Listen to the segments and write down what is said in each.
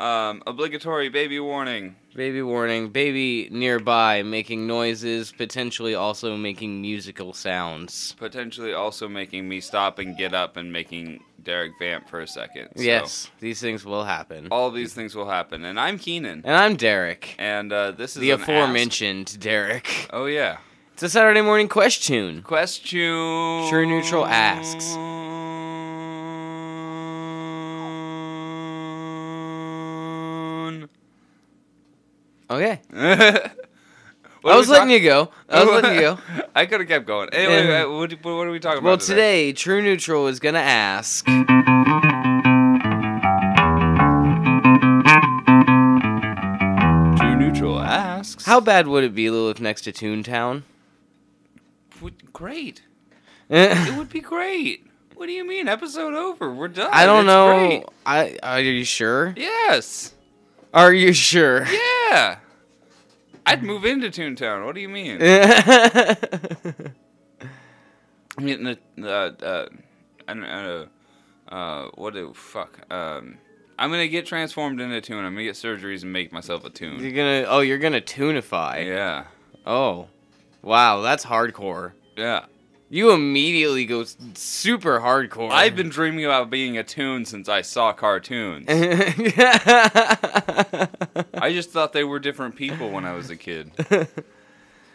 Um, obligatory baby warning. Baby warning, baby nearby making noises, potentially also making musical sounds. Potentially also making me stop and get up and making Derek vamp for a second. So, Yes, these things will happen. All these things will happen. And I'm Keenan. And I'm Derek, And uh, this is the aforementioned Derek. Oh, yeah. It's a Saturday morning question. Question. True Neutral asks. Okay. I was letting you go. I was letting you go. I could have kept going. Anyway, Yeah. uh, what, what are we talking Well, about today? today, True Neutral is going to ask True Neutral asks. How bad would it be to live next to Toontown? Would, great. I It would be great. What do you mean? Episode over. We're done. I don't It's know. great. I are you sure? Yes. Are you sure? Yeah. I'd move into Toontown. What do you mean? I'm getting the uh, uh, I don't know. Uh, what the fuck? Um, I'm gonna get transformed into a toon. I'm gonna get surgeries and make myself a toon. you're gonna. Oh, you're gonna tunify. Yeah. Oh, wow, that's hardcore. Yeah. You immediately go super hardcore. I've been dreaming about being a toon since I saw cartoons. I I just thought they were different people when I was a kid.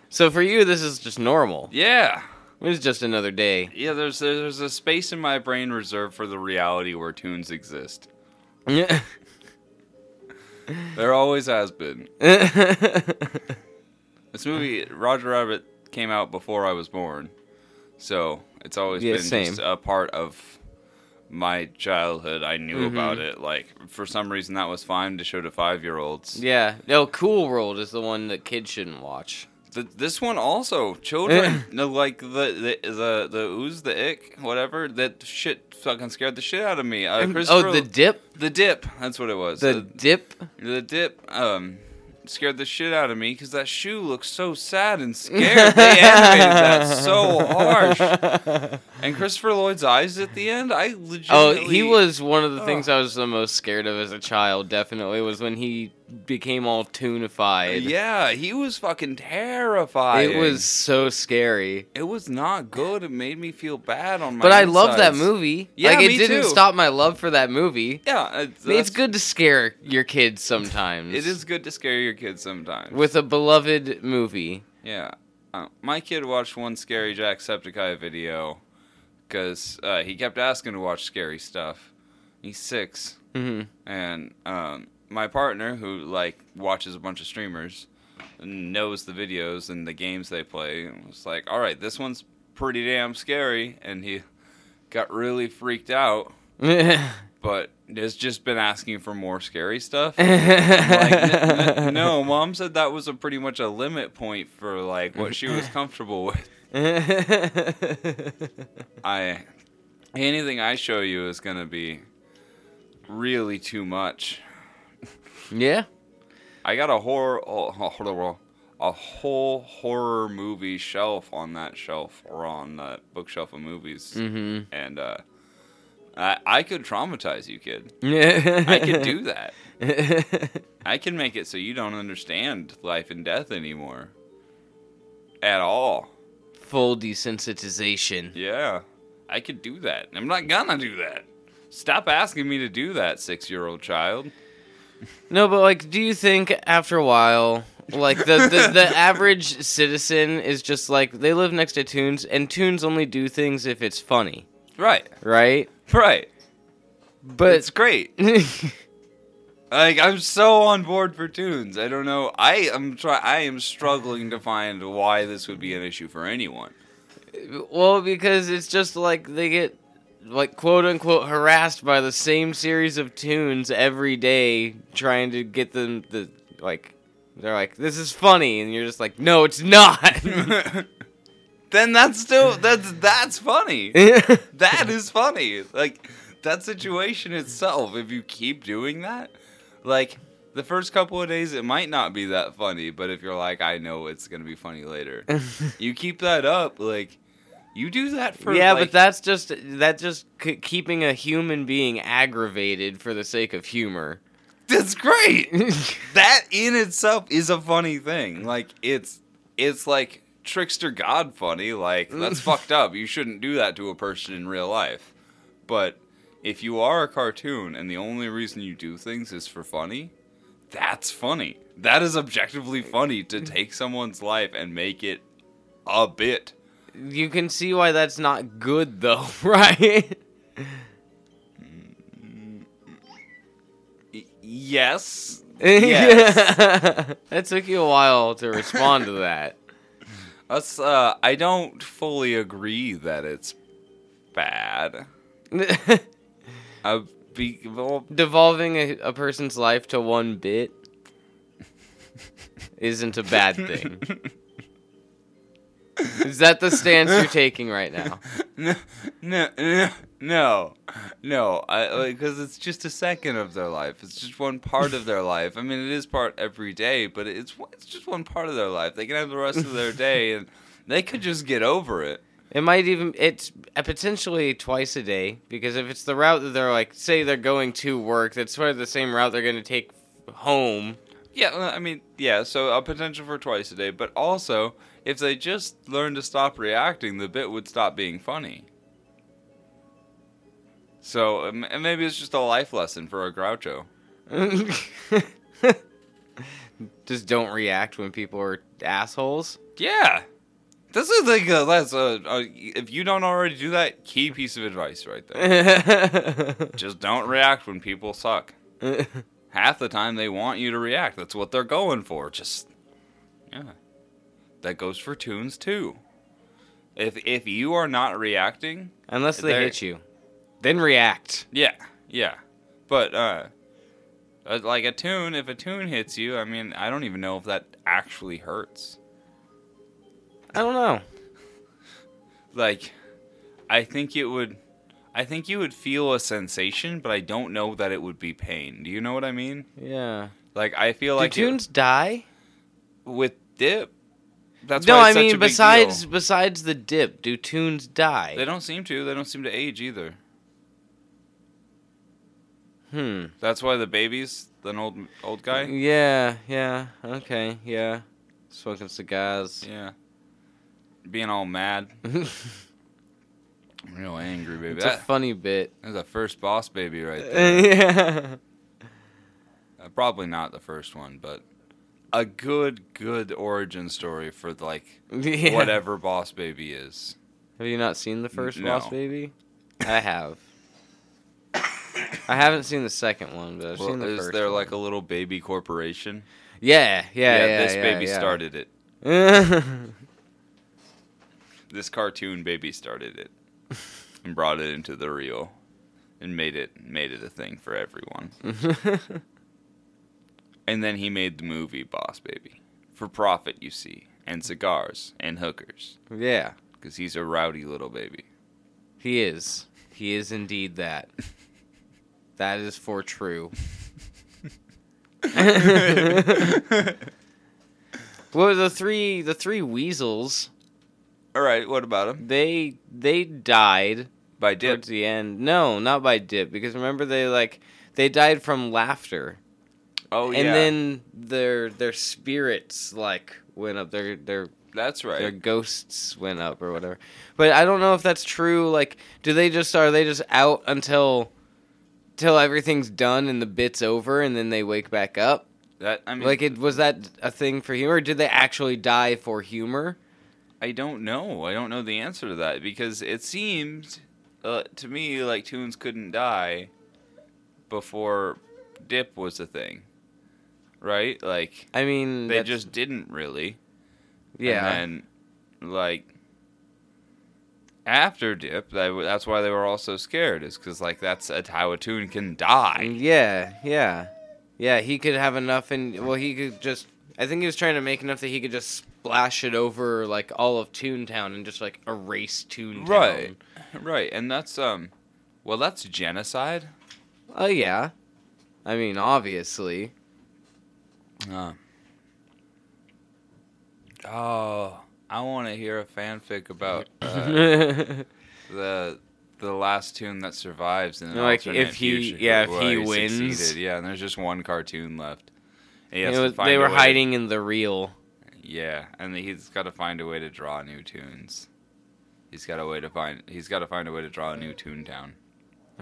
so for you, this is just normal. Yeah. It's just another day. Yeah, there's there's a space in my brain reserved for the reality where toons exist. Yeah. There always has been. This movie, Roger Rabbit, came out before I was born, so it's always Yeah, been same. just a part of my childhood. I knew Mhm. about it. Like for some reason, that was fine to show to five year olds. yeah. No, Cool World is the one that kids shouldn't watch. Th- this one also, children, no, like the the the the ooze, the ick, whatever. That shit fucking scared the shit out of me. Uh, oh, the dip. the dip. That's what it was. The dip. The dip um scared the shit out of me because that shoe looks so sad and scared. They animated that so harsh. And Christopher Lloyd's eyes at the end, I legit. Oh, he was one of the things I was the most scared of as a child. Definitely was when he became all tunified. Yeah, he was fucking terrified. It was so scary. It was not good. It made me feel bad on my. But I love that movie. Yeah, like it me didn't too. stop my love for that movie. Yeah, it's, I mean, it's good to scare your kids sometimes. It is good to scare your kids sometimes. with a beloved movie. Yeah. Uh, my kid watched one Scary Jacksepticeye video because uh, he kept asking to watch scary stuff. He's six, hmm and um, my partner, who like watches a bunch of streamers, knows the videos and the games they play, was like, "All right, this one's pretty damn scary," and he got really freaked out. But has just been asking for more scary stuff. Like, "N- n- no, mom said that was a pretty much a limit point for like what she was comfortable with. I anything I show you is gonna be really too much. Yeah. I got a horror, a horror, a whole horror movie shelf on that shelf or on that bookshelf of movies, hmm and uh, I I could traumatize you, kid. I I could do that. I can make it so you don't understand life and death anymore. At all. Full desensitization. Yeah. I could do that. I'm not gonna do that. Stop asking me to do that, six year old child. No, but like, do you think after a while, like the, the the average citizen is just like they live next to toons, and toons only do things if it's funny, Right. right? Right. But it's great. Like I'm so on board for toons. I don't know. I am try I am struggling to find why this would be an issue for anyone. well, because it's just like they get like quote unquote harassed by the same series of toons every day, trying to get them the like. They're like, "This is funny," and you're just like, "No, it's not." then that's still that's that's funny. that is funny. Like that situation itself, if you keep doing that, like the first couple of days, it might not be that funny. But if you're like, I know it's gonna be funny later, you keep that up. Like you do that for yeah, like, but that's just that's just c- keeping a human being aggravated for the sake of humor. That's great. that in itself is a funny thing. Like it's it's like trickster god funny. Like that's fucked up. You shouldn't do that to a person in real life. But if you are a cartoon and the only reason you do things is for funny, that's funny. That is objectively funny to take someone's life and make it a bit. You can see why that's not good though, right? Yes. Yes. that took you a while to respond to that. That's uh I don't fully agree that it's bad. Uh, be, well, Devolving a, a person's life to one bit isn't a bad thing. Is that the stance you're taking right now? no, no, no, no, no. I because it's just a second of their life. It's just one part of their life. I mean, it is part every day, but it's it's just one part of their life. They can have the rest of their day, and they could just get over it. It might even it's uh, potentially twice a day because if it's the route that they're like, say they're going to work, that's sort of the same route they're going to take home. Yeah, I mean, yeah. So a potential for twice a day, but also if they just learn to stop reacting, the bit would stop being funny. So um, and maybe it's just a life lesson for a Groucho. Just don't react when people are assholes. Yeah. This is like a, that's a, a if you don't already do that, key piece of advice right there. Just don't react when people suck. Half the time they want you to react. That's what they're going for. Just yeah. That goes for toons too. If if you are not reacting, Unless they hit you, then react. yeah, yeah. But uh uh, like a toon, if a toon hits you, I mean, I don't even know if that actually hurts. I don't know. like I think it would I think you would feel a sensation, but I don't know that it would be pain. Do you know what I mean? Yeah. Like I feel Do like it- toons die? with dip. That's no, I mean besides besides the dip, do toons die? they don't seem to. They don't seem to age either. Hmm. That's why the baby's an old old guy. Yeah, yeah, okay, yeah. Smoking cigars. Yeah, being all mad, real angry baby. That's a funny bit. that's a first boss baby right there. yeah. Uh, probably not the first one, but a good good origin story for like yeah. whatever Boss Baby is. Have you not seen the first No. Boss Baby? I have. I haven't seen the second one, but I've Well, seen the is first there one. like a little baby corporation? Yeah, yeah, yeah. this yeah, baby yeah. started it. it. This cartoon baby started it and brought it into the real and made it made it a thing for everyone. And then he made the movie Boss Baby for profit, you see, and cigars and hookers yeah, because he's a rowdy little baby. he is. He is indeed that. that is for true. well, the three the three weasels All right, what about them? they they died By Dip. towards the end. No, not by dip because remember they like they died from laughter. Oh yeah, and then their their spirits like went up. Their their that's right. their ghosts went up or whatever. But i don't know if that's true like do they just are they just out until till everything's done and the bit's over and then they wake back up? That I mean, like it was that a thing for humor? Or did they actually die for humor? I don't know. I don't know the answer to that because it seemed uh, to me like Toons couldn't die before Dip was a thing, right? Like i mean they that's- just didn't really. yeah And then, like after Dip, that, that's why they were all so scared. Is because like that's a, how a Toon can die. yeah yeah yeah he could have enough and well he could just i think he was trying to make enough that he could just splash it over like all of toontown and just like erase toontown Right. Right, and that's um, well, that's genocide. Oh yeah. I mean, obviously. Uh, oh, I want to hear a fanfic about uh, the the last toon that survives in an Like, if he- future yeah, if he wins. succeeded. Yeah, and there's just one cartoon left. And he It has to was- they were hiding in the reel. Yeah, and he's got to find a way to draw new toons. He's got a way to find. He's got to find a way to draw a new Toontown.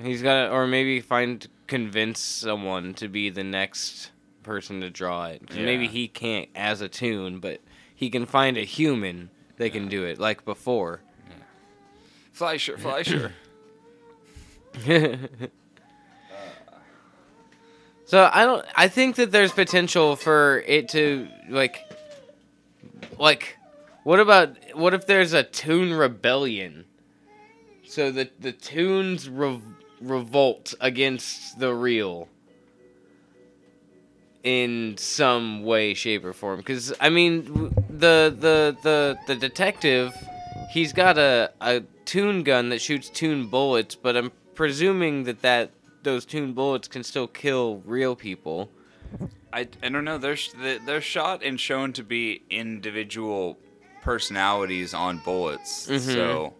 He's got to, or maybe find convince someone to be the next person to draw it. 'Cause Maybe he can't as a toon, but he can find a human that can do it, like before. Fleischer, Fleischer. so I don't. I think that there's potential for it to like, like, what about what if there's a toon rebellion? So the the toons rev- revolt against the real in some way, shape, or form. Because I mean, the the the the detective, he's got a a toon gun that shoots toon bullets, but I'm presuming that that those toon bullets can still kill real people. I, I don't know. They're they're shot and shown to be individual personalities on bullets. Mhm. So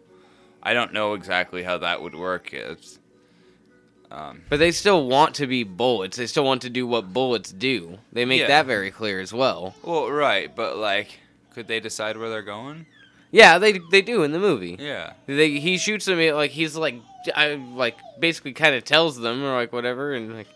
I don't know exactly how that would work. It's um, But they still want to be bullets. They still want to do what bullets do. They make Yeah. that very clear as well. well, right, but like, could they decide where they're going? Yeah, they they do in the movie. Yeah. They, he shoots them like he's like I like basically kind of tells them or like whatever and like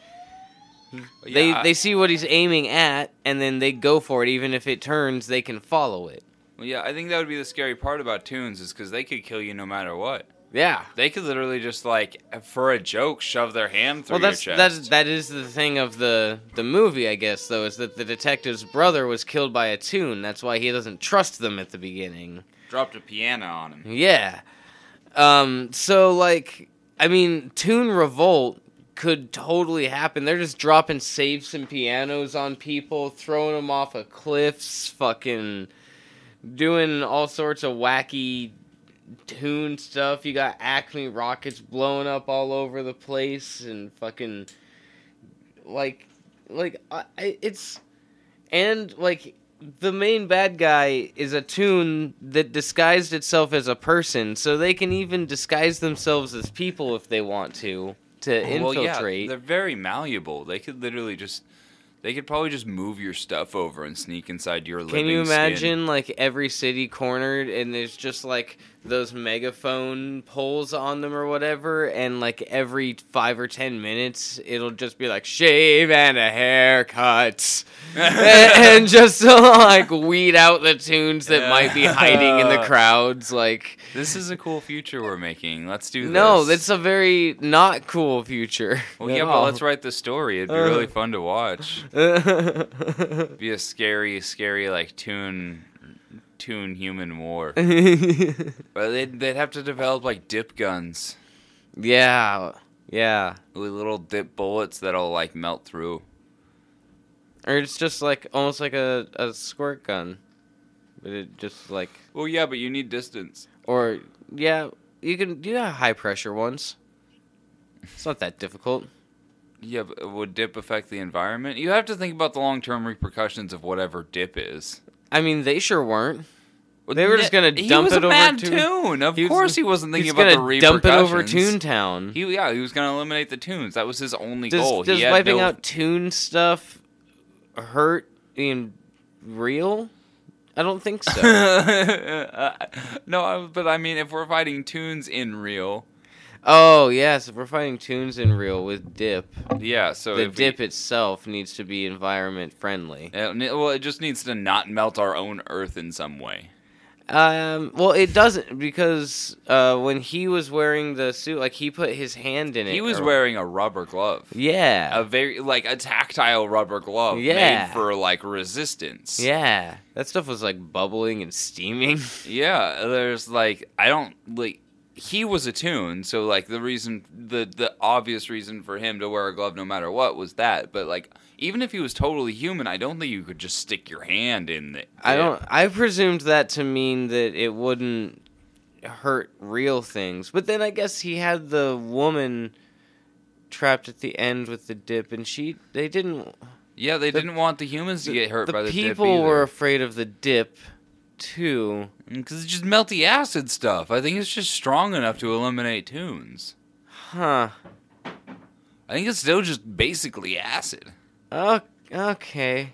they Yeah, I- they see what he's aiming at and then they go for it even if it turns they can follow it. Well, yeah, I think that would be the scary part about toons is because they could kill you no matter what. Yeah. They could literally just like, for a joke, shove their hand through Well, that's your that's that is the thing of the the movie, I guess. Though, is that the detective's brother was killed by a toon. That's why he doesn't trust them at the beginning. Dropped a piano on him. Yeah. Um. So like, I mean, Toon Revolt could totally happen. They're just dropping safes and pianos on people, throwing them off of cliffs, fucking doing all sorts of wacky toon stuff. You got Acme rockets blowing up all over the place, and fucking like, like I, it's and like the main bad guy is a toon that disguised itself as a person, so they can even disguise themselves as people if they want to to Well, yeah, infiltrate. they're very malleable. They could literally just, they could probably just move your stuff over and sneak inside your living Can you skin. imagine like every city cornered and there's just like those megaphone poles on them or whatever, and like every five or ten minutes it'll just be like shave and a haircut, and just to like weed out the toons that might be hiding in the crowds. Like This is a cool future we're making. Let's do this. no, that's a very not cool future. Well, yeah, but let's write the story. It'd be Uh. really fun to watch. Be a scary, scary like toon, toon human war. But they'd, they'd have to develop like dip guns yeah, yeah. with little dip bullets that'll like melt through. Or it's just like almost like a, a squirt gun. But it just like Well, yeah, but you need distance. or yeah, you can do have high pressure ones. It's not that difficult. Yeah, but would dip affect the environment? You have to think about the long term repercussions of whatever dip is. I mean they sure weren't. They were just gonna he dump was it a over mad Toon- tune. Of he was- course, he wasn't thinking He's about the gonna repercussions. dump it over Toontown. He yeah, he was gonna eliminate the toons. That was his only does goal. does he had wiping no, out Toon stuff hurt in real? I don't think so. Uh, no, I- but I mean, if we're fighting toons in real, oh yes, if we're fighting toons in real with dip. yeah. So the if we- dip itself needs to be environment friendly. it well, it just needs to not melt our own Earth in some way. Um, well, it doesn't because uh, when he was wearing the suit, like he put his hand in it. He was or- wearing a rubber glove, Yeah, a very like a tactile rubber glove Yeah. made for like resistance. yeah. That stuff was like bubbling and steaming. Yeah, there's like I don't like he was a toon, so like the reason the the obvious reason for him to wear a glove no matter what was that, but like even if he was totally human, I don't think you could just stick your hand in the I don't. I presumed that to mean that it wouldn't hurt real things, but then I guess he had the woman trapped at the end with the dip, and she they didn't. Yeah, they The- didn't want the humans to get hurt the by the dip people were afraid of the dip too. Because it's just melty acid stuff. I think it's just strong enough to eliminate toons. Huh. I think it's still just basically acid. Oh, okay.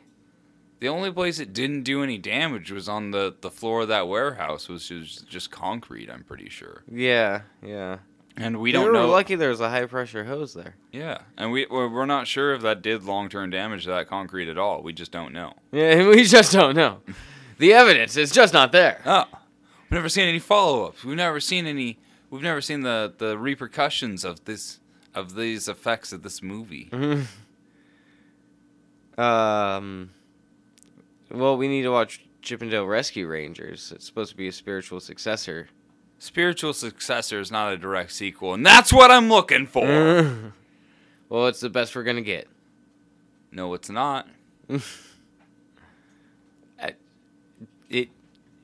The only place it didn't do any damage was on the, the floor of that warehouse, which was just concrete, I'm pretty sure. Yeah, yeah. And we don't were know. lucky there was a high pressure hose there. Yeah, and we we're we're not sure if that did long term damage to that concrete at all. We just don't know. Yeah, we just don't know. The evidence is just not there. Oh, we've never seen any follow ups. We've never seen any. We've never seen the the repercussions of this of these effects of this movie. um. Well, we need to watch Chip 'n Dale Rescue Rangers. It's supposed to be a spiritual successor. Spiritual successor is not a direct sequel, and that's what I'm looking for. well, it's the best we're gonna get. no, it's not. It,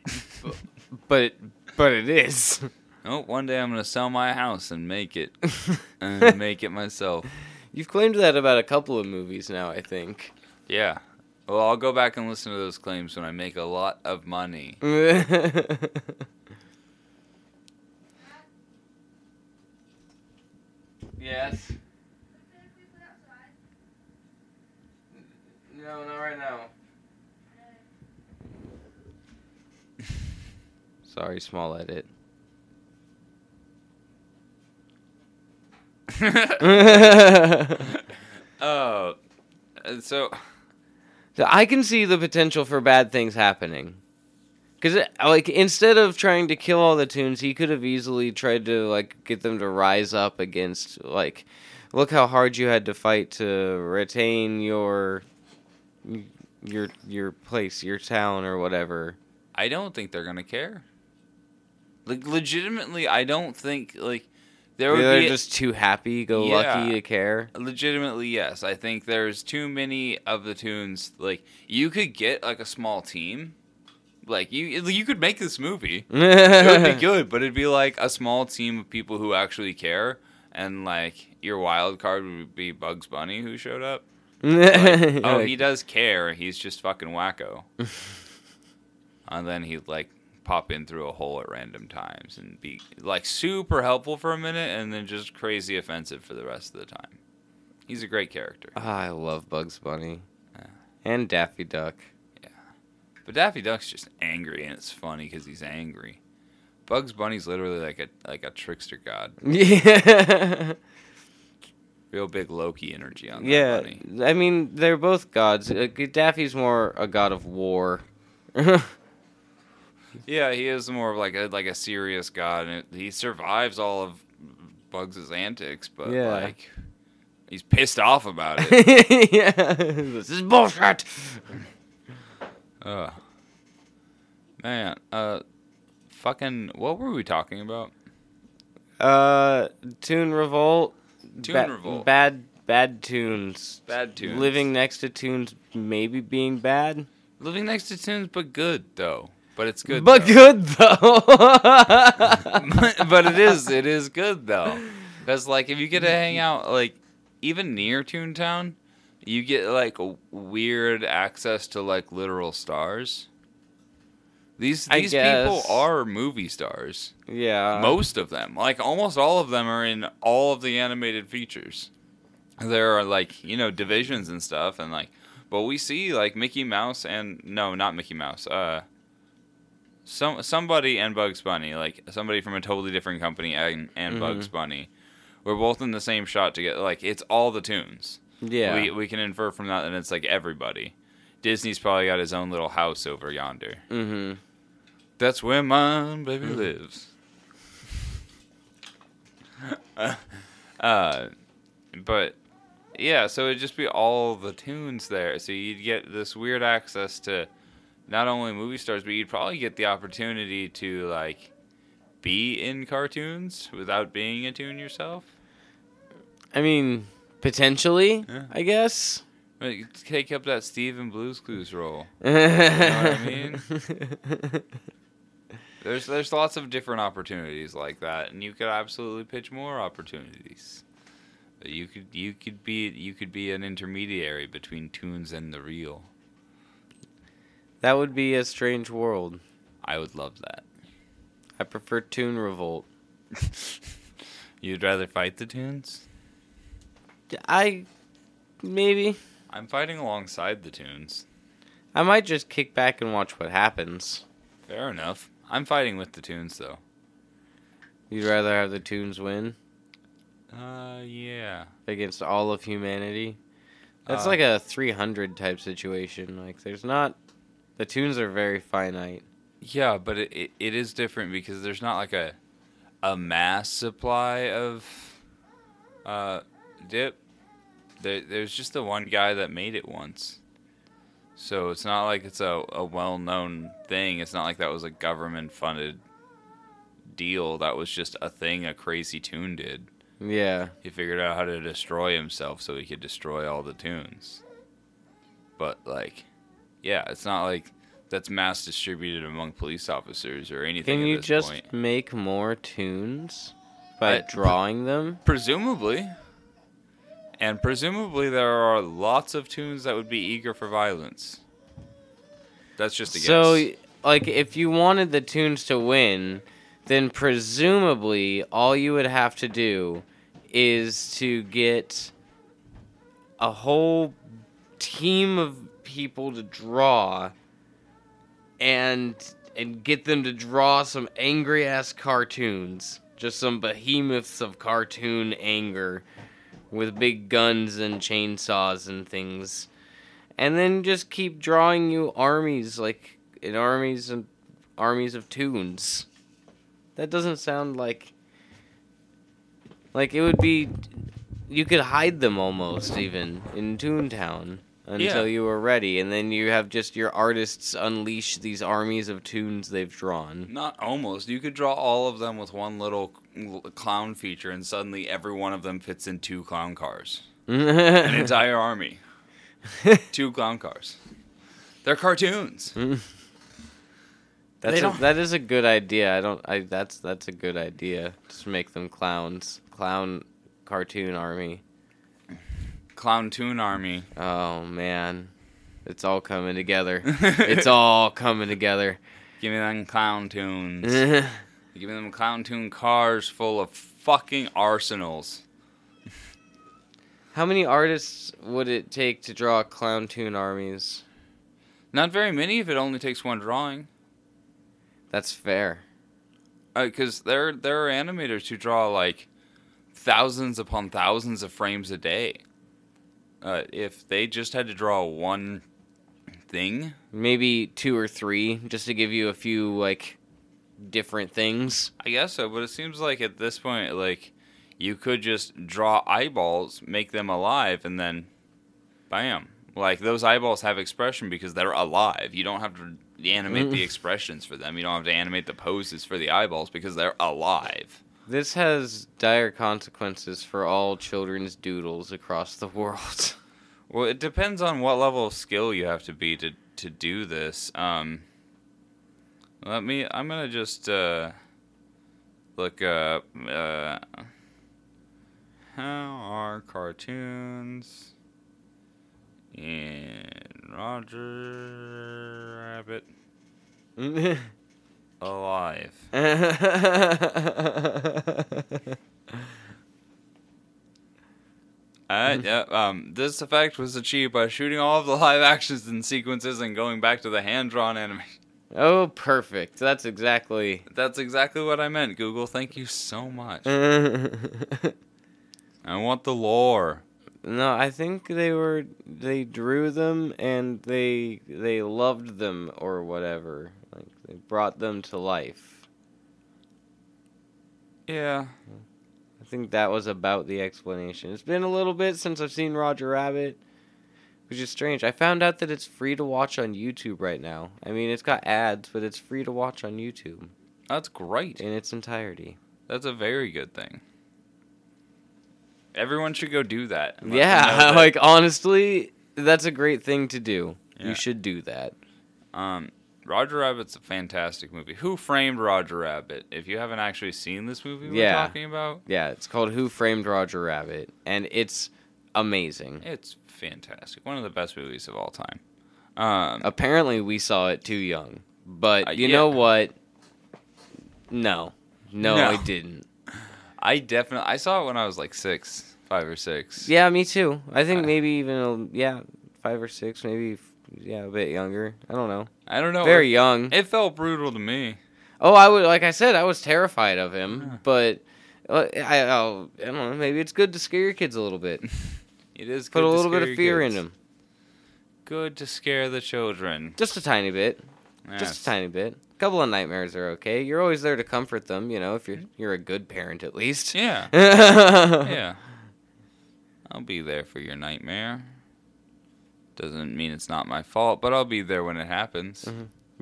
but but it is. Oh, one day I'm gonna sell my house and make it and make it myself. You've claimed that about a couple of movies now. I think. Yeah. Well, I'll go back and listen to those claims when I make a lot of money. yes. No, not right now. Sorry, small edit. Oh, uh, so So I can see the potential for bad things happening. Cause like instead of trying to kill all the toons, he could have easily tried to like get them to rise up against like, look how hard you had to fight to retain your, your your place, your town or whatever. I don't think they're gonna care. Like legitimately, I don't think like there would They're be just too happy go Yeah. lucky to care. legitimately yes. I think there's too many of the toons. Like you could get like a small team. Like you, you could make this movie. It would be good, but it'd be like a small team of people who actually care, and like your wild card would be Bugs Bunny who showed up. Like, oh, he does care. He's just fucking wacko. and then he'd like pop in through a hole at random times and be like super helpful for a minute, and then just crazy offensive for the rest of the time. He's a great character. Ah, I love Bugs Bunny. Yeah. And Daffy Duck. Yeah, but Daffy Duck's just angry, and it's funny because he's angry. Bugs Bunny's literally like a like a trickster god. Yeah. Real big Loki energy on that yeah. bunny. I mean, they're both gods. Uh, Daffy's more a god of war. Yeah, he is more of like a like a serious god, and it, he survives all of Bugs' antics, but Yeah. like he's pissed off about it. yeah. This is bullshit. Ugh. Man, uh, fucking, what were we talking about? Uh, Toon Revolt. Toon Ba- Revolt. Bad, bad toons. Bad toons. Living next to toons, maybe being bad, Living next to toons, but good though. But it's good. but though. good though. but it is, it is good though. Because like, if you get to hang out like even near Toontown, you get like weird access to like literal stars. These I these people are movie stars. yeah. Most of them, like almost all of them, are in all of the animated features. There are like you know divisions and stuff, and like, but we see like Mickey Mouse and no, not Mickey Mouse. Uh, some somebody and Bugs Bunny, like somebody from a totally different company and and Mhm. Bugs Bunny, we're both in the same shot together. Like it's all the toons. Yeah. We we can infer from that, and it's like everybody. Disney's probably got his own little house over yonder. mm-hmm. That's where my baby lives. uh, but yeah, so it'd just be all the toons there. So you'd get this weird access to not only movie stars, but you'd probably get the opportunity to like be in cartoons without being a toon yourself. I mean, potentially, Yeah. I guess. Like, take up that Steve Blues Clues role. you know what I mean? There's there's lots of different opportunities like that, and you could absolutely pitch more opportunities. You could you could be you could be an intermediary between toons and the real. That would be a strange world. I would love that. I prefer Toon Revolt. You'd rather fight the toons? I maybe I'm fighting alongside the toons. I might just kick back and watch what happens. Fair enough. I'm fighting with the toons though. You'd rather have the Toons win Uh, yeah. against all of humanity. That's Uh, like a 300 type situation. Like there's not the toons are very finite. Yeah, but it, it, it is different because there's not like a a mass supply of uh dip. There, there's just the one guy that made it once. So it's not like it's a, a well known thing. It's not like that was a government funded deal. That was just a thing a crazy toon did. Yeah. He figured out how to destroy himself so he could destroy all the toons. But like, yeah, it's not like that's mass distributed among police officers or anything. Can you just point. make more toons by I- drawing them? presumably? And presumably there are lots of toons that would be eager for violence. That's just a So, guess. So like, if you wanted the toons to win, then presumably all you would have to do is to get a whole team of people to draw and and get them to draw some angry ass cartoons just some behemoths of cartoon anger with big guns and chainsaws and things and then just keep drawing you armies like in armies and armies of toons. That doesn't sound like like it would be. You could hide them almost even in Toontown until Yeah. you were ready, and then you have just your artists unleash these armies of toons they've drawn. Not almost. You could draw all of them with one little clown feature, and suddenly every one of them fits in two clown cars. An entire army. Two clown cars. They're cartoons. That's a, that is a good idea. I don't. I that's that's a good idea. Just make them clowns, clown cartoon army. Clown Toon Army. Oh man, it's all coming together. it's all coming together. Give me them clown toons. Give me them clown toon cars full of fucking arsenals. How many artists would it take to draw clown toon armies? Not very many if it only takes one drawing. That's fair. Uh, because there, there are animators who draw like thousands upon thousands of frames a day. Uh, if they just had to draw one thing, Maybe two or three, just to give you a few like different things. I guess so. But it seems like at this point, like you could just draw eyeballs, make them alive, and then, bam! Like those eyeballs have expression because they're alive. You don't have to animate the expressions for them. You don't have to animate the poses for the eyeballs because they're alive. This has dire consequences for all children's doodles across the world. Well, it depends on what level of skill you have to be to to do this. Um, let me. I'm gonna just uh, look up. Uh, how are cartoons in Roger Rabbit alive? Uh, yeah, um, this effect was achieved by shooting all of the live actions and sequences and going back to the hand drawn animation. oh, perfect. That's exactly. That's exactly what I meant, Google. Thank you so much. I want the lore. No, I think they were they drew them and they they loved them or whatever. They brought them to life. Yeah. I think that was about the explanation. It's been a little bit since I've seen Roger Rabbit, which is strange. I found out that it's free to watch on YouTube right now. I mean, it's got ads, but it's free to watch on YouTube That's great. in its entirety. That's a very good thing. Everyone should go do that. and let them know Yeah, that- like honestly, that's a great thing to do. Yeah. You should do that. Um, Roger Rabbit's a fantastic movie. Who framed Roger Rabbit? If you haven't actually seen this movie we're Yeah. talking about, Yeah, it's called Who Framed Roger Rabbit, and it's amazing. it's fantastic. One of the best movies of all time. Um, Apparently, we saw it too young, but Uh, you yeah. know what? No, no, No. I didn't. I definitely I saw it when I was like six, five or six. Yeah, me too. I think maybe even yeah, five or six, maybe yeah, a bit younger. I don't know. I don't know. Very young. It felt brutal to me. Oh, I would like I said, I was terrified of him, Yeah. but uh, I, I'll, I don't know. Maybe it's good to scare your kids a little bit. It is Put a little bit of fear kids. in them, Good to scare the children. just a tiny bit, just a tiny bit. A couple of nightmares are okay. You're always there to comfort them, you know, if you're you're a good parent at least. Yeah. yeah. I'll be there for your nightmare. Doesn't mean it's not my fault, but I'll be there when it happens.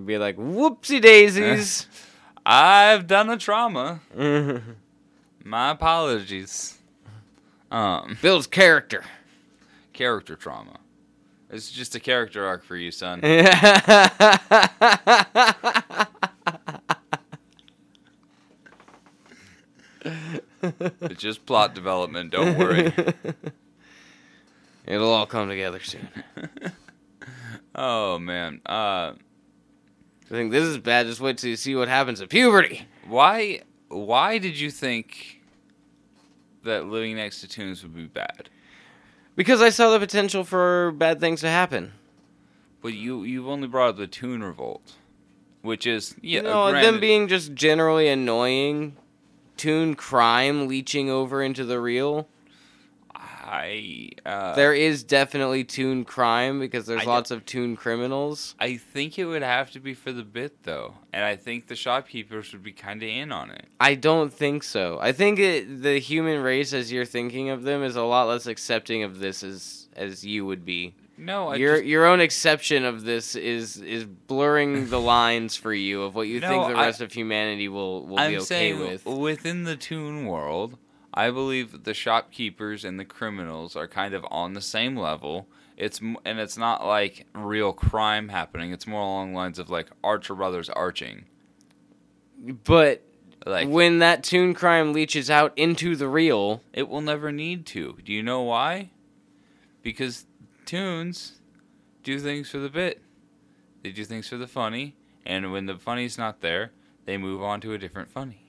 Be like, whoopsie daisies. I've done a trauma. My apologies. Um, Builds character. character trauma. It's just a character arc for you, son. It's just plot development. Don't worry. It'll all come together soon. oh man. Uh, I think this is bad. Just wait till you see what happens at puberty. why? Why did you think that living next to toons would be bad? Because I saw the potential for bad things to happen. But you you've only brought up the toon revolt, which is yeah. you know, them being just generally annoying, toon crime leeching over into the real. I uh, there is definitely toon crime because there's I lots of toon criminals. I think it would have to be for the bit though, and I think the shopkeepers would be kind of in on it. I don't think so. I think it, the human race, as you're thinking of them, is a lot less accepting of this as as you would be. No, I your just, your own exception of this is is blurring the lines for you of what you No, think the I- rest of humanity will will I'm be okay saying with. within the toon world, I believe the shopkeepers and the criminals are kind of on the same level. It's and it's not like real crime happening. It's more along the lines of like Archer Brothers arching. But Like when that toon crime leaches out into the real, It will never need to. Do you know why? Because toons do things for the bit. They do things for the funny, and when the funny's not there, they move on to a different funny.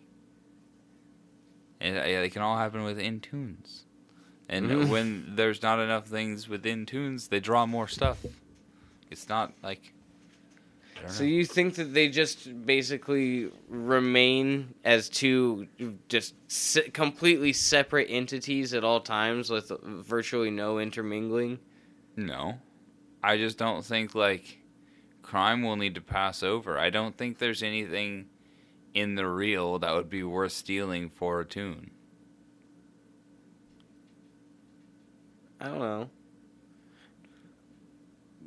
And uh, it can all happen within toons. And Mhm. when there's not enough things within toons, they draw more stuff. It's not like. So know. you think that they just basically remain as two just se- completely separate entities at all times with virtually no intermingling? No. I just don't think like crime will need to pass over. I don't think there's anything in the real that would be worth stealing for a toon. I don't know.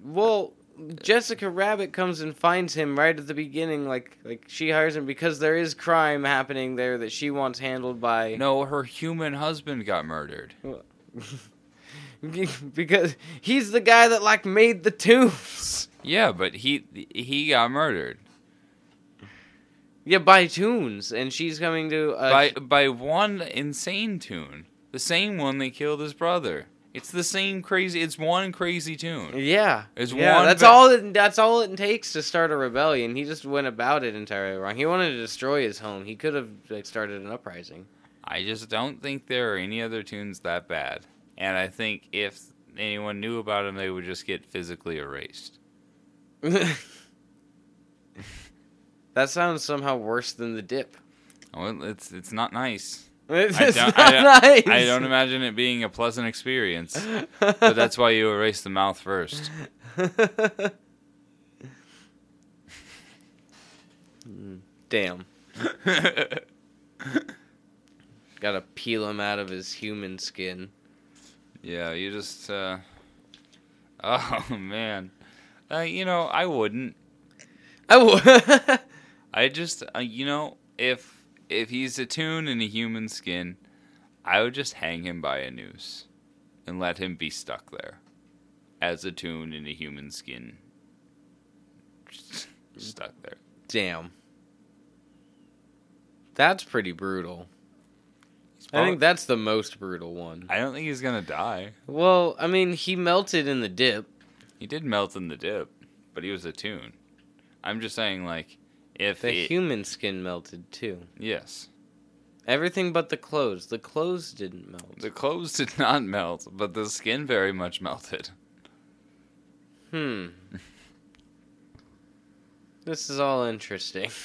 Well, Jessica Rabbit comes and finds him right at the beginning, like like she hires him because there is crime happening there that she wants handled by. No, her human husband got murdered. because he's the guy that like made the toons. Yeah, but he he got murdered Yeah, by toons, and she's coming to. Uh, by by one insane toon. The same one that killed his brother. It's the same crazy. It's one crazy toon. Yeah, It's yeah. one that's ba- all. It, that's all it takes to start a rebellion. He just went about it entirely wrong. He wanted to destroy his home. He could have like started an uprising. I just don't think there are any other toons that bad. And I think if anyone knew about them, they would just get physically erased. that sounds somehow worse than the dip. Well, it's it's not nice. It's I don't, not I nice. I don't imagine it being a pleasant experience. But that's why you erase the mouth first. Damn. Gotta peel him out of his human skin. yeah, you just. Uh, oh man, uh, you know I wouldn't. Oh, I just uh, you know if if he's a toon in a human skin, I would just hang him by a noose, and let him be stuck there, as a toon in a human skin. stuck there. damn. That's pretty brutal. I think that's the most brutal one. I don't think he's gonna die. Well, I mean, he melted in the dip. He did melt in the dip, but he was a toon. I'm just saying, like, If The it, human skin melted too. yes, Everything but the clothes. The clothes didn't melt. the clothes did not melt, but the skin very much melted. Hmm. this is all interesting.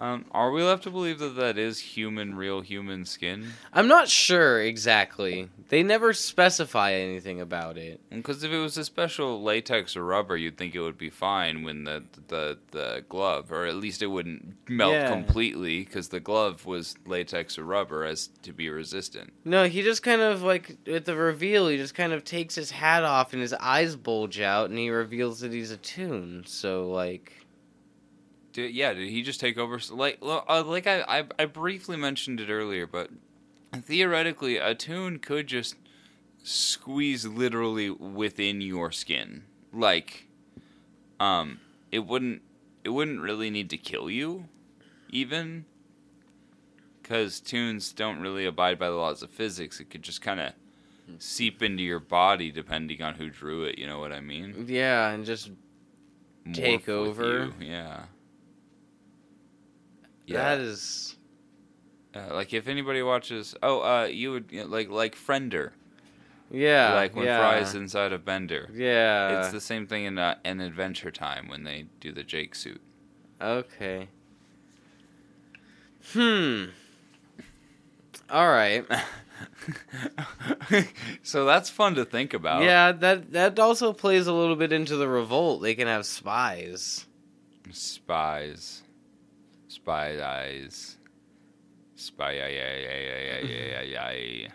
Um, are we left to believe that that is human, real human skin? I'm not sure exactly. They never specify anything about it. Because if it was a special latex or rubber, you'd think it would be fine when the the the glove, or at least it wouldn't melt Yeah. completely, because the glove was latex or rubber as to be resistant. No, he just kind of like at the reveal, he just kind of takes his hat off and his eyes bulge out, and he reveals that he's a toon. So like, Did, yeah, did he just take over? Like, uh, like I, I, I briefly mentioned it earlier, but theoretically, a toon could just squeeze literally within your skin. Like, um, it wouldn't, it wouldn't really need to kill you, even, because toons don't really abide by the laws of physics. It could just kind of seep into your body depending on who drew it. You know what I mean? yeah, and just Take over. you, Yeah. that is Uh, like if anybody watches, oh, uh, you would you know, like like Friender, yeah, like when yeah, Fry's inside of Bender. yeah. it's the same thing in uh, in Adventure Time when they do the Jake suit. okay. Hmm. All right. so that's fun to think about. Yeah, that that also plays a little bit into the revolt. They can have spies. Spies, spy eyes, spy yeah.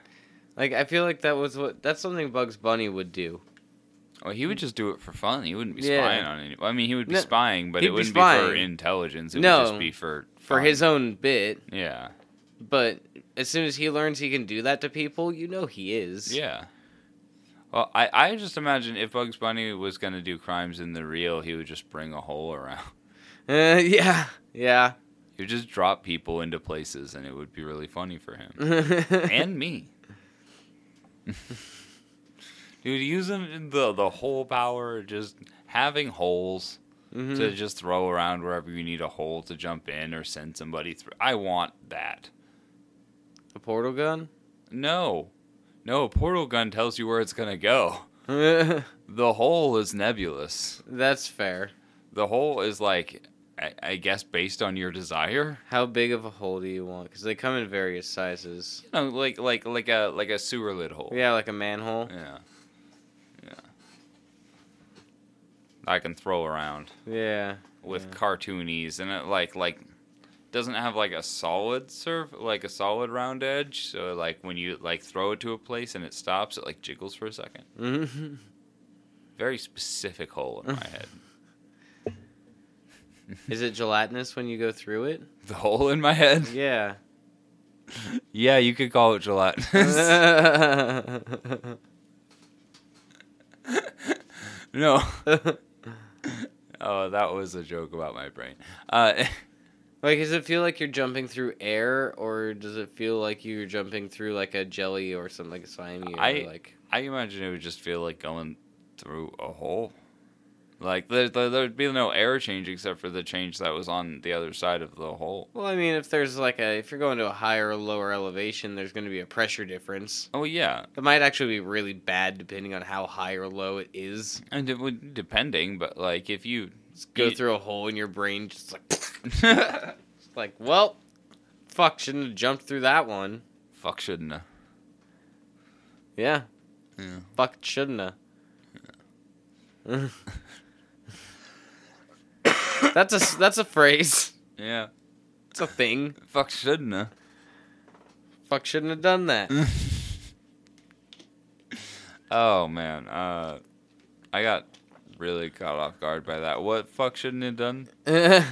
Like I feel like that was what that's something Bugs Bunny would do. Well, he would just do it for fun. He wouldn't be Yeah. spying on any. I mean, he would be No, spying, but it wouldn't be, for intelligence. It No, would just be for For his own bit, Yeah. but as soon as he learns he can do that to people, you know he is. Yeah. Well, I, I just imagine if Bugs Bunny was going to do crimes in the real, he would just bring a hole around. Uh, yeah. Yeah. He would just drop people into places, and it would be really funny for him. and me. Dude, using the, the hole power, just having holes Mhm. to just throw around wherever you need a hole to jump in or send somebody through. I want that. A portal gun? No. No, a portal gun tells you where it's going to go. The hole is nebulous. That's fair. The hole is like, I, I guess, based on your desire. How big of a hole do you want? Because they come in various sizes. You know, like like like a like a sewer lid hole. Yeah, like a manhole. Yeah. Yeah. I can throw around Yeah. with Yeah. cartoonies, and it like like doesn't have like a solid surf like a solid round edge. So like when you like throw it to a place and it stops, it like jiggles for a second. Mhm. Very specific hole in my head. Is it gelatinous when you go through it? The hole in my head. Yeah. Yeah, you could call it gelatinous. no. oh, that was a joke about my brain. Uh, like, does it feel like you're jumping through air, or does it feel like you're jumping through like a jelly or something like a slimy? Or I- like. I imagine it would just feel like going through a hole. Like there, there, there'd be no air change except for the change that was on the other side of the hole. Well, I mean, if there's like a if you're going to a higher or lower elevation, there's going to be a pressure difference. Oh yeah, It might actually be really bad depending on how high or low it is. and it would depending, but like if you Go you- through a hole in your brain, just like, it's like, well, fuck, shouldn't have jumped through that one. fuck shouldn't have. Yeah, Yeah. fuck, shouldn't have. that's a that's a phrase. Yeah, It's a thing. fuck shouldn't have. Fuck, shouldn't have done that. oh man, uh, I got really caught off guard by that. What fuck shouldn't have done?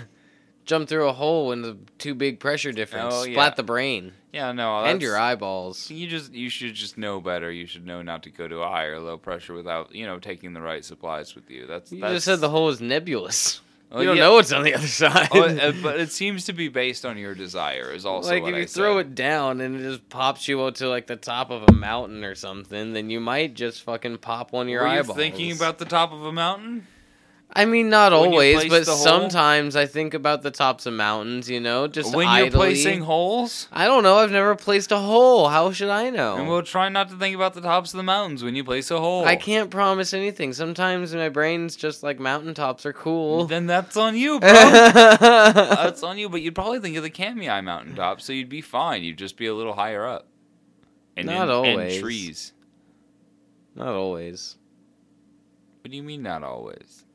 Jump through a hole in the too big pressure difference. Oh, Splat yeah. the brain Yeah, no, and your eyeballs. You just you should just know better. You should know not to go to a high or low pressure without you know taking the right supplies with you. That's You that's, just said the hole is nebulous. Oh, you don't yeah. know what's on the other side. Oh, uh, but it seems to be based on your desire. Is also like if I you throw said. it down and it just pops you up to like the top of a mountain or something, then you might just fucking pop one of your Were you eyeballs. thinking about the top of a mountain? I mean, not When always, but sometimes I think about the tops of mountains. You know, just when you're placing holes. I don't know. I've never placed a hole. How should I know? And we'll try not to think about the tops of the mountains when you place a hole. I can't promise anything. Sometimes my brain's just like mountaintops are cool. Then that's on you, bro. that's on you. But you'd probably think of the Kamei mountaintop, so you'd be fine. You'd just be a little higher up. And Not in, always. And trees. Not always. What do you mean not always?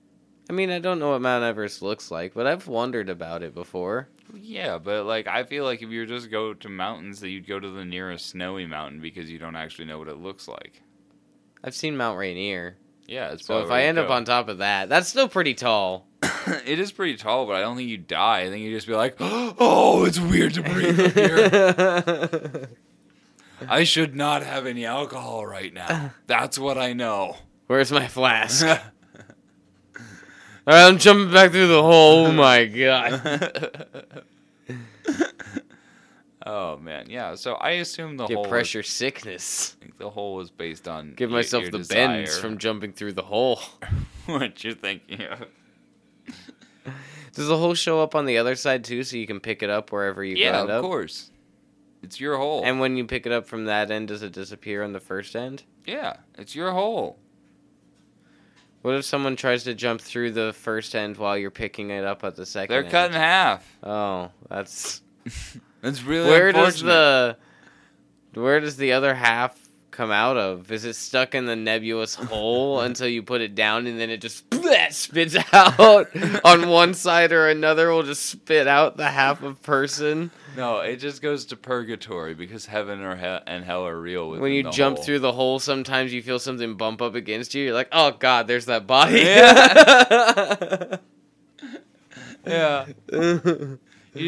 I mean, I don't know what Mount Everest looks like, but I've wondered about it before. Yeah, but like I feel like if you just go to mountains, that you'd go to the nearest snowy mountain because you don't actually know what it looks like. I've seen Mount Rainier. Yeah, it's So if I end up on top of that, that's still pretty tall. it is pretty tall, but I don't think you die. I think you just be like, oh, it's weird to breathe up here. I should not have any alcohol right now. That's what I know. Where's my flask? Alright, I'm jumping back through the hole. Oh my god. oh man, yeah. So I assume the Get whole pressure sickness. Was, the whole was based on Give your- myself the desire. bends from jumping through the hole. what you're thinking of. Does the hole show up on the other side too, so you can pick it up wherever you Yeah, got it of up? course. It's your hole. And when you pick it up from that end, does it disappear on the first end? yeah, it's your hole. What if someone tries to jump through the first end while you're picking it up at the 2nd They're end? cut in half. Oh, that's That's really where does the where does the other half come out of? Is it stuck in the nebulous hole until you put it down and then it just spits out on one side or another? Will just spit out the half of person No, it just goes to purgatory because heaven or he- and hell are real. when you jump hole. through the hole. Sometimes you feel something bump up against you. You're like, oh god, there's that body. Yeah. You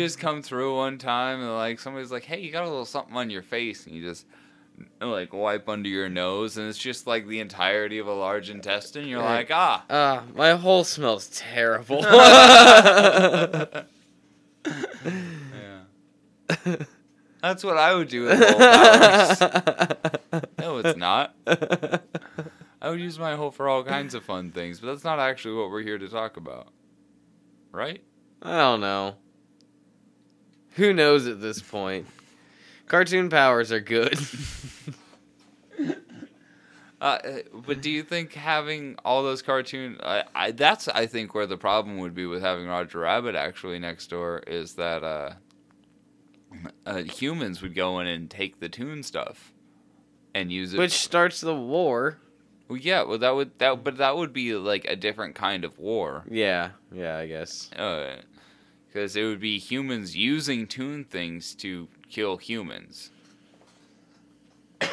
just come through one time and like somebody's like, "Hey, you got a little something on your face," and you just like wipe under your nose, and it's just like the entirety of a large intestine. You're Right. like, ah. Ah, my hole smells terrible. Yeah. That's what I would do with whole. No, it's not. I would use my hole for all kinds of fun things, but that's not actually what we're here to talk about. Right? I don't know. Who knows at this point? Cartoon powers are good. Uh, but do you think having all those cartoon I, I that's I think where the problem would be with having Roger Rabbit actually next door is that uh, uh humans would go in and take the toon stuff and use it Which starts the war. Well, yeah, well that would that but that would be like a different kind of war. Yeah, yeah, I guess. Because it would be humans using toon things to kill humans.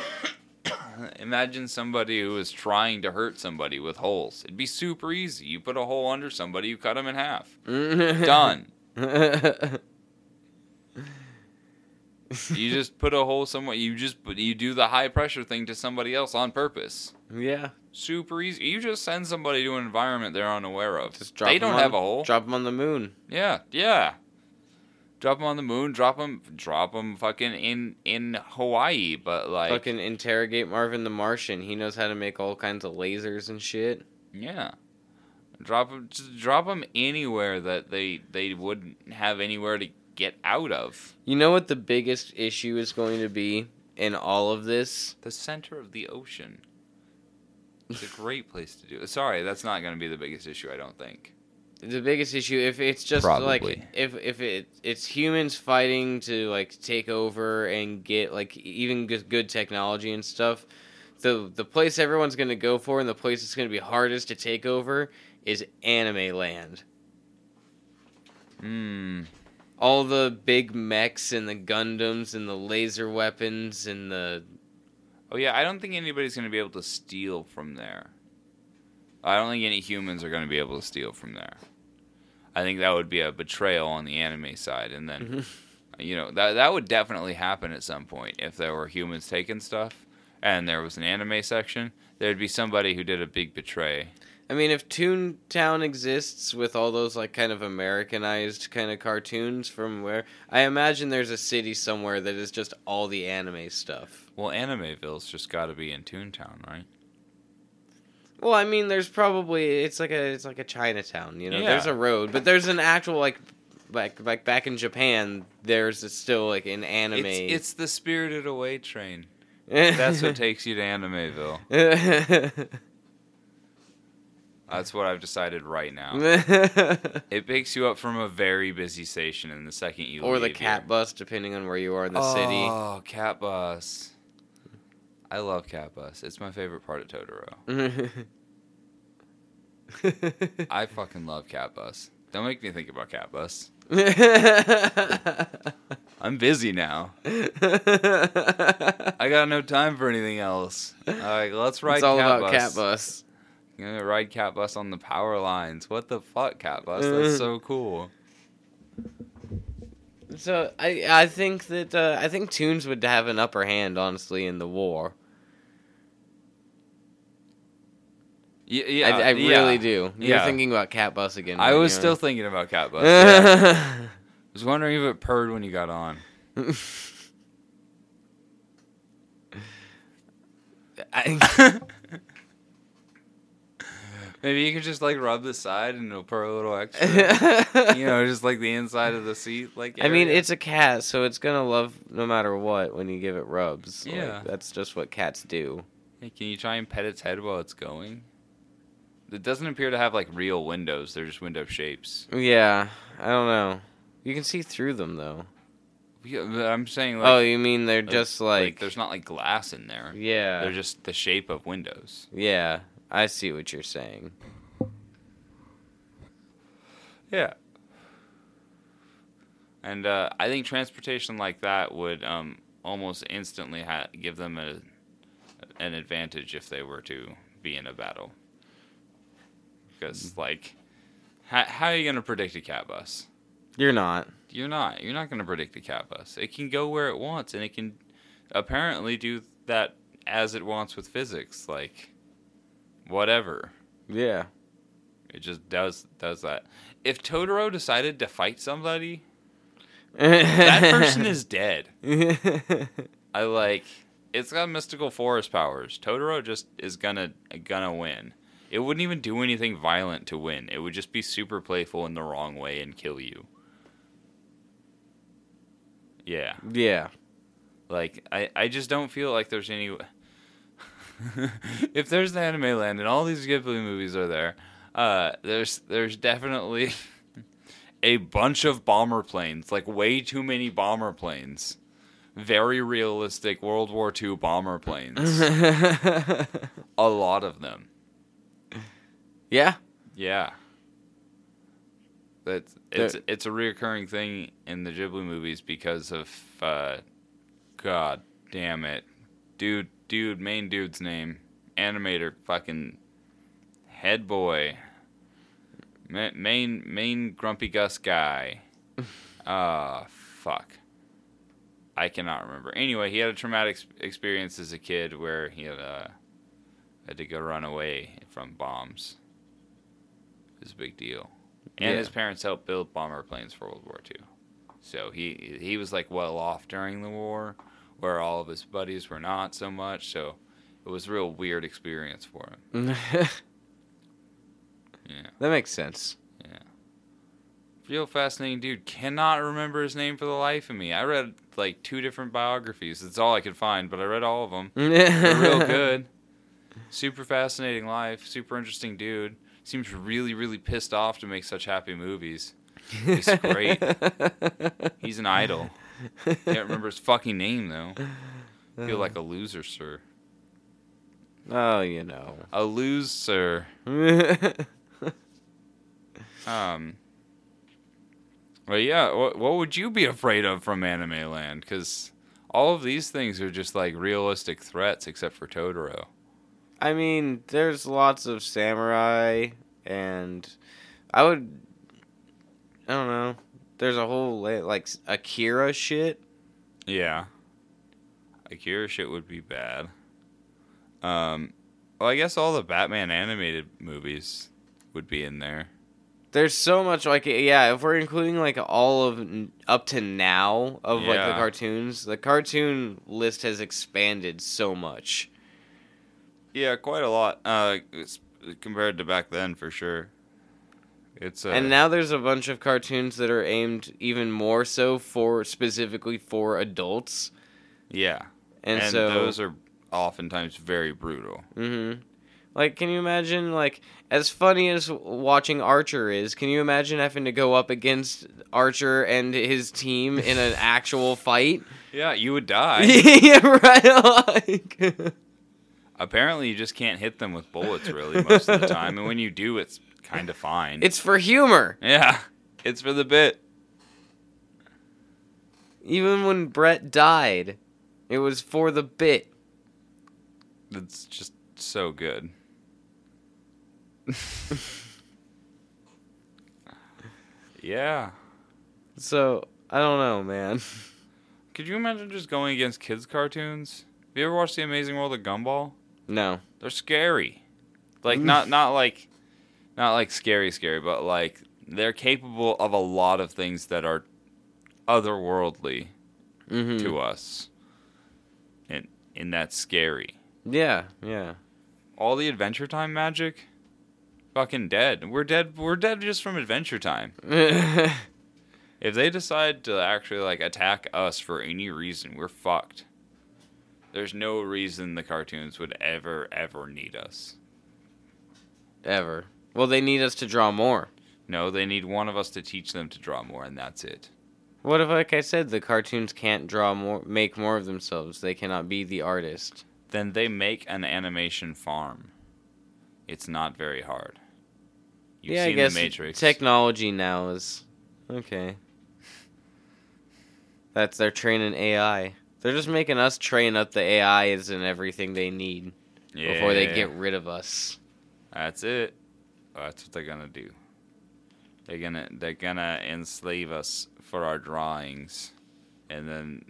Imagine somebody who is trying to hurt somebody with holes. It'd be super easy. You put a hole under somebody, you cut them in half. Done. You just put a hole somewhere. You just you do the high pressure thing to somebody else on purpose. yeah. Super easy. You just send somebody to an environment they're unaware of. Just drop they don't on- have a hole. Drop them on the moon. Yeah, yeah. Drop them on the moon. Drop them. Drop them. Fucking in in Hawaii. But like, Fucking interrogate Marvin the Martian. He knows how to make all kinds of lasers and shit. yeah. Drop them. Just drop them anywhere that they they wouldn't have anywhere to get out of. You know what the biggest issue is going to be in all of this? The center of the ocean. It's a great place to do it. Sorry, that's not going to be the biggest issue. I don't think. The biggest issue, if it's just Probably. like if if it it's humans fighting to like take over and get like even good, good technology and stuff, the the place everyone's gonna go for and the place that's gonna be hardest to take over is Anime Land. Hmm. All the big mechs and the Gundams and the laser weapons and the Oh yeah, I don't think anybody's going to be able to steal from there. I don't think any humans are going to be able to steal from there. I think that would be a betrayal on the anime side, and then mm-hmm. you know that that would definitely happen at some point if there were humans taking stuff and there was an anime section. There'd be somebody who did a big betray. I mean, if Toontown exists with all those like kind of Americanized kind of cartoons from where I imagine there's a city somewhere that is just all the anime stuff. Well, Animeville's just got to be in Toontown, right? Well, I mean, there's probably it's like a it's like a Chinatown, you know. Yeah. There's a road, but there's an actual like like like back in Japan, there's still like an anime. It's, it's the Spirited Away train. That's what takes you to Animeville. That's what I've decided right now. It picks you up from a very busy station, and the second you leave. or the cat here- bus, depending on where you are in the oh, city. Oh, cat bus. I love cat bus. It's my favorite part of Totoro. I fucking love cat bus. Don't make me think about cat bus. I'm busy now. I got no time for anything else. All right, let's ride it's all cat about bus. cat bus. I'm gonna ride cat bus on the power lines. What the fuck, cat bus? That's so cool. So I I think that uh, I think Toons would have an upper hand, honestly, in the war. Yeah, yeah, I, I yeah. really do. You're Yeah. thinking about cat bus again. I was still thinking about cat bus. I was wondering if it purred when you got on. I, Maybe you could just like rub the side and it'll purr a little extra. you know, just like the inside of the seat. Like I mean, it's a cat, so it's gonna love no matter what when you give it rubs. Like, Yeah. that's just what cats do. Hey, can you try and pet its head while it's going? It doesn't appear to have like real windows. They're just window shapes. Yeah, I don't know. You can see through them though. Yeah, but I'm saying like, oh, you mean they're like- just like, there's not like glass in there. yeah, They're just the shape of windows. yeah. I see what you're saying. Yeah. And uh, I think transportation like that would um, almost instantly ha- give them a, an advantage if they were to be in a battle. Because, like, how, how are you going to predict a cat bus? You're not. You're not. You're not going to predict a cat bus. It can go where it wants, and it can apparently do that as it wants with physics. Like, whatever. Yeah. It just does does that. If Totoro decided to fight somebody, that person is dead. I like it's got mystical forest powers. Totoro just is gonna gonna win. It wouldn't even do anything violent to win. It would just be super playful in the wrong way and kill you. Yeah. yeah. Like I, I just don't feel like there's any. if there's the anime land and all these Ghibli movies are there, uh, there's there's definitely a bunch of bomber planes, like way too many bomber planes, very realistic World War II bomber planes, a lot of them. yeah. Yeah. That's it's it's a reoccurring thing in the Ghibli movies because of uh, God damn it, dude, dude, main dude's name, animator, fucking head boy, Ma- main main grumpy Gus guy. Ah, fuck. I cannot remember. Anyway, he had a traumatic experience as a kid where he had uh, had to go run away from bombs. It was a big deal. And Yeah. his parents helped build bomber planes for World War II. So he he was like well off during the war, where all of his buddies were not so much. So it was a real weird experience for him. Yeah. That makes sense. Yeah. Real fascinating dude. Cannot remember his name for the life of me. I read like two different biographies. That's all I could find, but I read all of them. They're real good. Super fascinating life. Super interesting dude. Seems really, really pissed off to make such happy movies. He's great. He's an idol. Can't remember his fucking name though. Feel like a loser, sir. Oh, you know. A loser. Um. Well, yeah. What, what would you be afraid of from Anime Land? Because all of these things are just like realistic threats, except for Totoro. I mean, there's lots of samurai, and I would. I don't know. There's a whole like Akira shit. Yeah. Akira shit would be bad. Um. Well, I guess all the Batman animated movies would be in there. There's so much like yeah. If we're including like all of up to now of like the cartoons, the cartoon list has expanded so much. Yeah, quite a lot. Uh, compared to back then for sure. It's uh, and now there's a bunch of cartoons that are aimed even more so for specifically for adults. yeah, And, and, so those are oftentimes very brutal. Mhm. Like, can you imagine, like, as funny as watching Archer is, can you imagine having to go up against Archer and his team in an actual fight? Yeah, you would die. yeah, right. Like, Apparently, you just can't hit them with bullets really most of the time, and when you do, it's kind of fine. it's for humor. yeah, it's for the bit. Even when Brett died, it was for the bit. It's just so good. yeah. So I don't know, man. Could you imagine just going against kids' cartoons? Have you ever watched The Amazing World of Gumball? No. They're scary. Like not not like not like scary scary, but like they're capable of a lot of things that are otherworldly Mm-hmm. to us. And and that's scary. Yeah, yeah. All the Adventure Time magic fucking dead. We're dead we're dead just from Adventure Time. If they decide to actually like attack us for any reason, we're fucked. There's no reason the cartoons would ever ever need us. Ever. Well, they need us to draw more. No, they need one of us to teach them to draw more, and that's it. What if, like I said, the cartoons can't draw more, make more of themselves? They cannot be the artist. Then they make an animation farm. It's not very hard. You've yeah, seen I guess the Matrix. technology now is okay. That's they're training AI. They're just making us train up the AIs and everything they need before they get rid of us. That's it. That's what they're gonna do. They're gonna they're gonna enslave us for our drawings, and then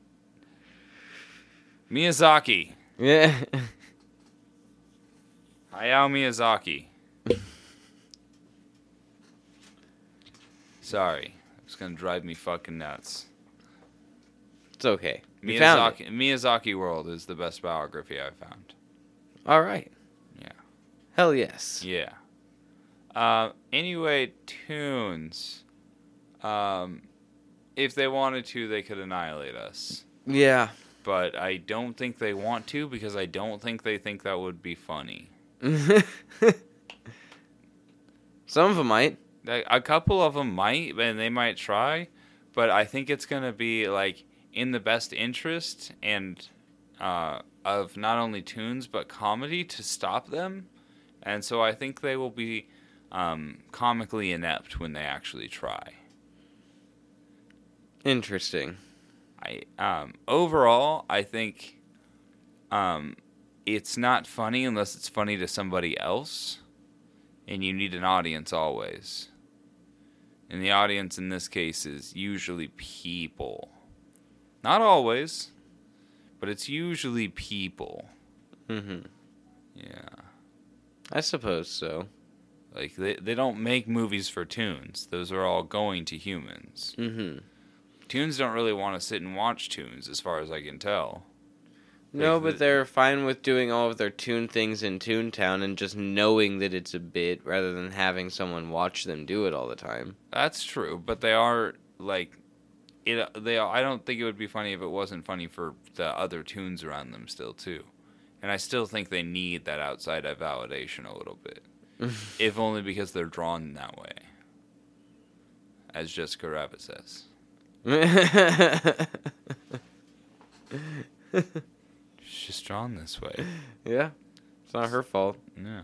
Miyazaki, Yeah. Hayao Miyazaki. Sorry, it's gonna drive me fucking nuts. it's okay. We. Miyazaki Miyazaki World is the best biography I've found. All right. Yeah. Hell yes. Yeah. Uh, anyway, toons. Um, if they wanted to, they could annihilate us. Yeah. But I don't think they want to because I don't think they think that would be funny. Some of them might. A couple of them might, and they might try, but I think it's gonna be like in the best interest and uh, of not only toons but comedy to stop them, and so I think they will be um, comically inept when they actually try. Interesting. I um, overall, I think um, it's not funny unless it's funny to somebody else, and you need an audience always. And the audience in this case is usually people. Not always, but it's usually people. Mm-hmm. Yeah. I suppose so. Like they, they don't make movies for toons. Those are all going to humans. Mm-hmm. Toons don't really want to sit and watch toons as far as I can tell. No, Like but the- they're fine with doing all of their toon things in Toontown and just knowing that it's a bit rather than having someone watch them do it all the time. That's true, but they are like it. They. I don't think it would be funny if it wasn't funny for the other toons around them still too, and I still think they need that outside validation a little bit, if only because they're drawn that way. As Jessica Rabbit says, she's just drawn this way. yeah, it's not her fault. Yeah.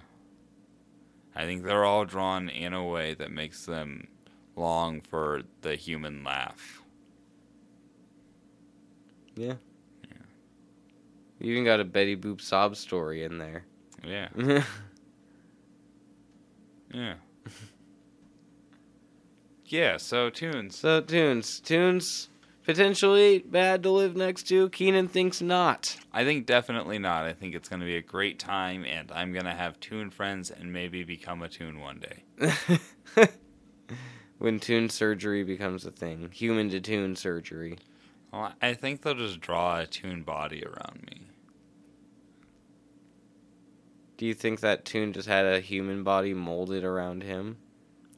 I think they're all drawn in a way that makes them long for the human laugh. Yeah. You even got a Betty Boop sob story in there. Yeah. Yeah. yeah, so toons. so toons, toons, potentially bad to live next to. Keenan thinks not. I think definitely not. I think it's going to be a great time, and I'm going to have toon friends and maybe become a toon one day. when toon surgery becomes a thing, human to toon surgery. Well, I think they'll just draw a toon body around me. Do you think that Toon just had a human body molded around him?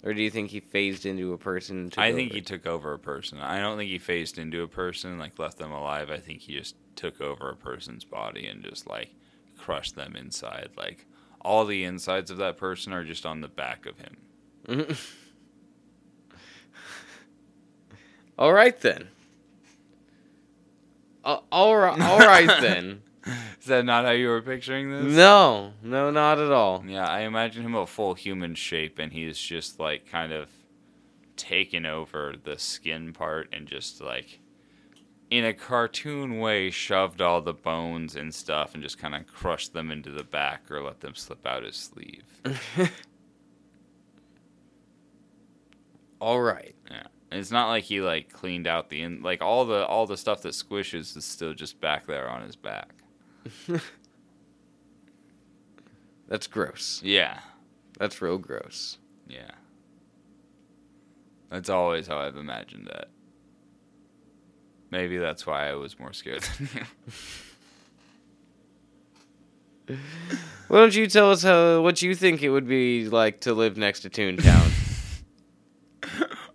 Or do you think he phased into a person? I think over? he took over a person. I don't think he phased into a person, like left them alive. I think he just took over a person's body and just like crushed them inside. Like all the insides of that person are just on the back of him. all right then. Uh, all right, all right then. Is that not how you were picturing this? No, no, not at all. Yeah, I imagine him a full human shape, and he's just like kind of taken over the skin part and just like in a cartoon way shoved all the bones and stuff and just kind of crushed them into the back or let them slip out his sleeve. all right. And it's not like he like cleaned out the in like all the all the stuff that squishes is still just back there on his back. That's gross. Yeah. That's real gross. Yeah. That's always how I've imagined that. Maybe that's why I was more scared than you. Why don't you tell us how what you think it would be like to live next to Toontown?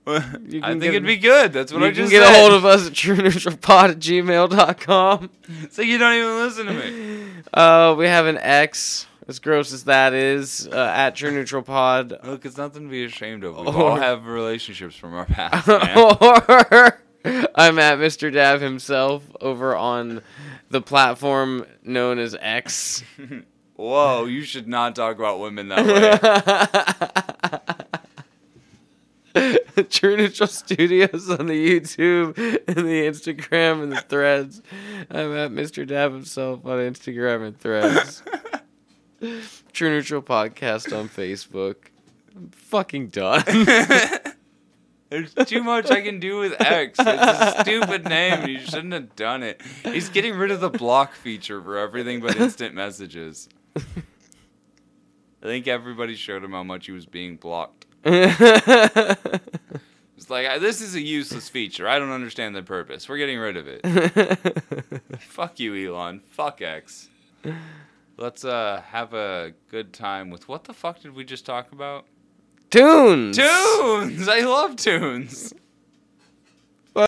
I think get- it'd be good. That's what I just you can get said. a hold of us at trueneutralpod at gmail.com. So you don't even listen to me. Uh, we have an X, as gross as that is, uh, at True Neutral Pod. Look, it's nothing to be ashamed of. We Or- all have relationships from our past. Or I'm at Mr. Dab himself over on the platform known as X. Whoa, you should not talk about women that way. True Neutral Studios on the YouTube and the Instagram and the threads. I'm at Mr. Dab himself on Instagram and threads. True Neutral Podcast on Facebook. I'm fucking done. There's too much I can do with X. It's a stupid name, you shouldn't have done it. He's getting rid of the block feature for everything but instant messages. I think everybody showed him how much he was being blocked. It's like, "I- this is a useless feature. I don't understand the purpose. We're getting rid of it. Fuck you, Elon. Fuck X. Let's uh have a good time with what the fuck did we just talk about? Toons! Toons! I love toons.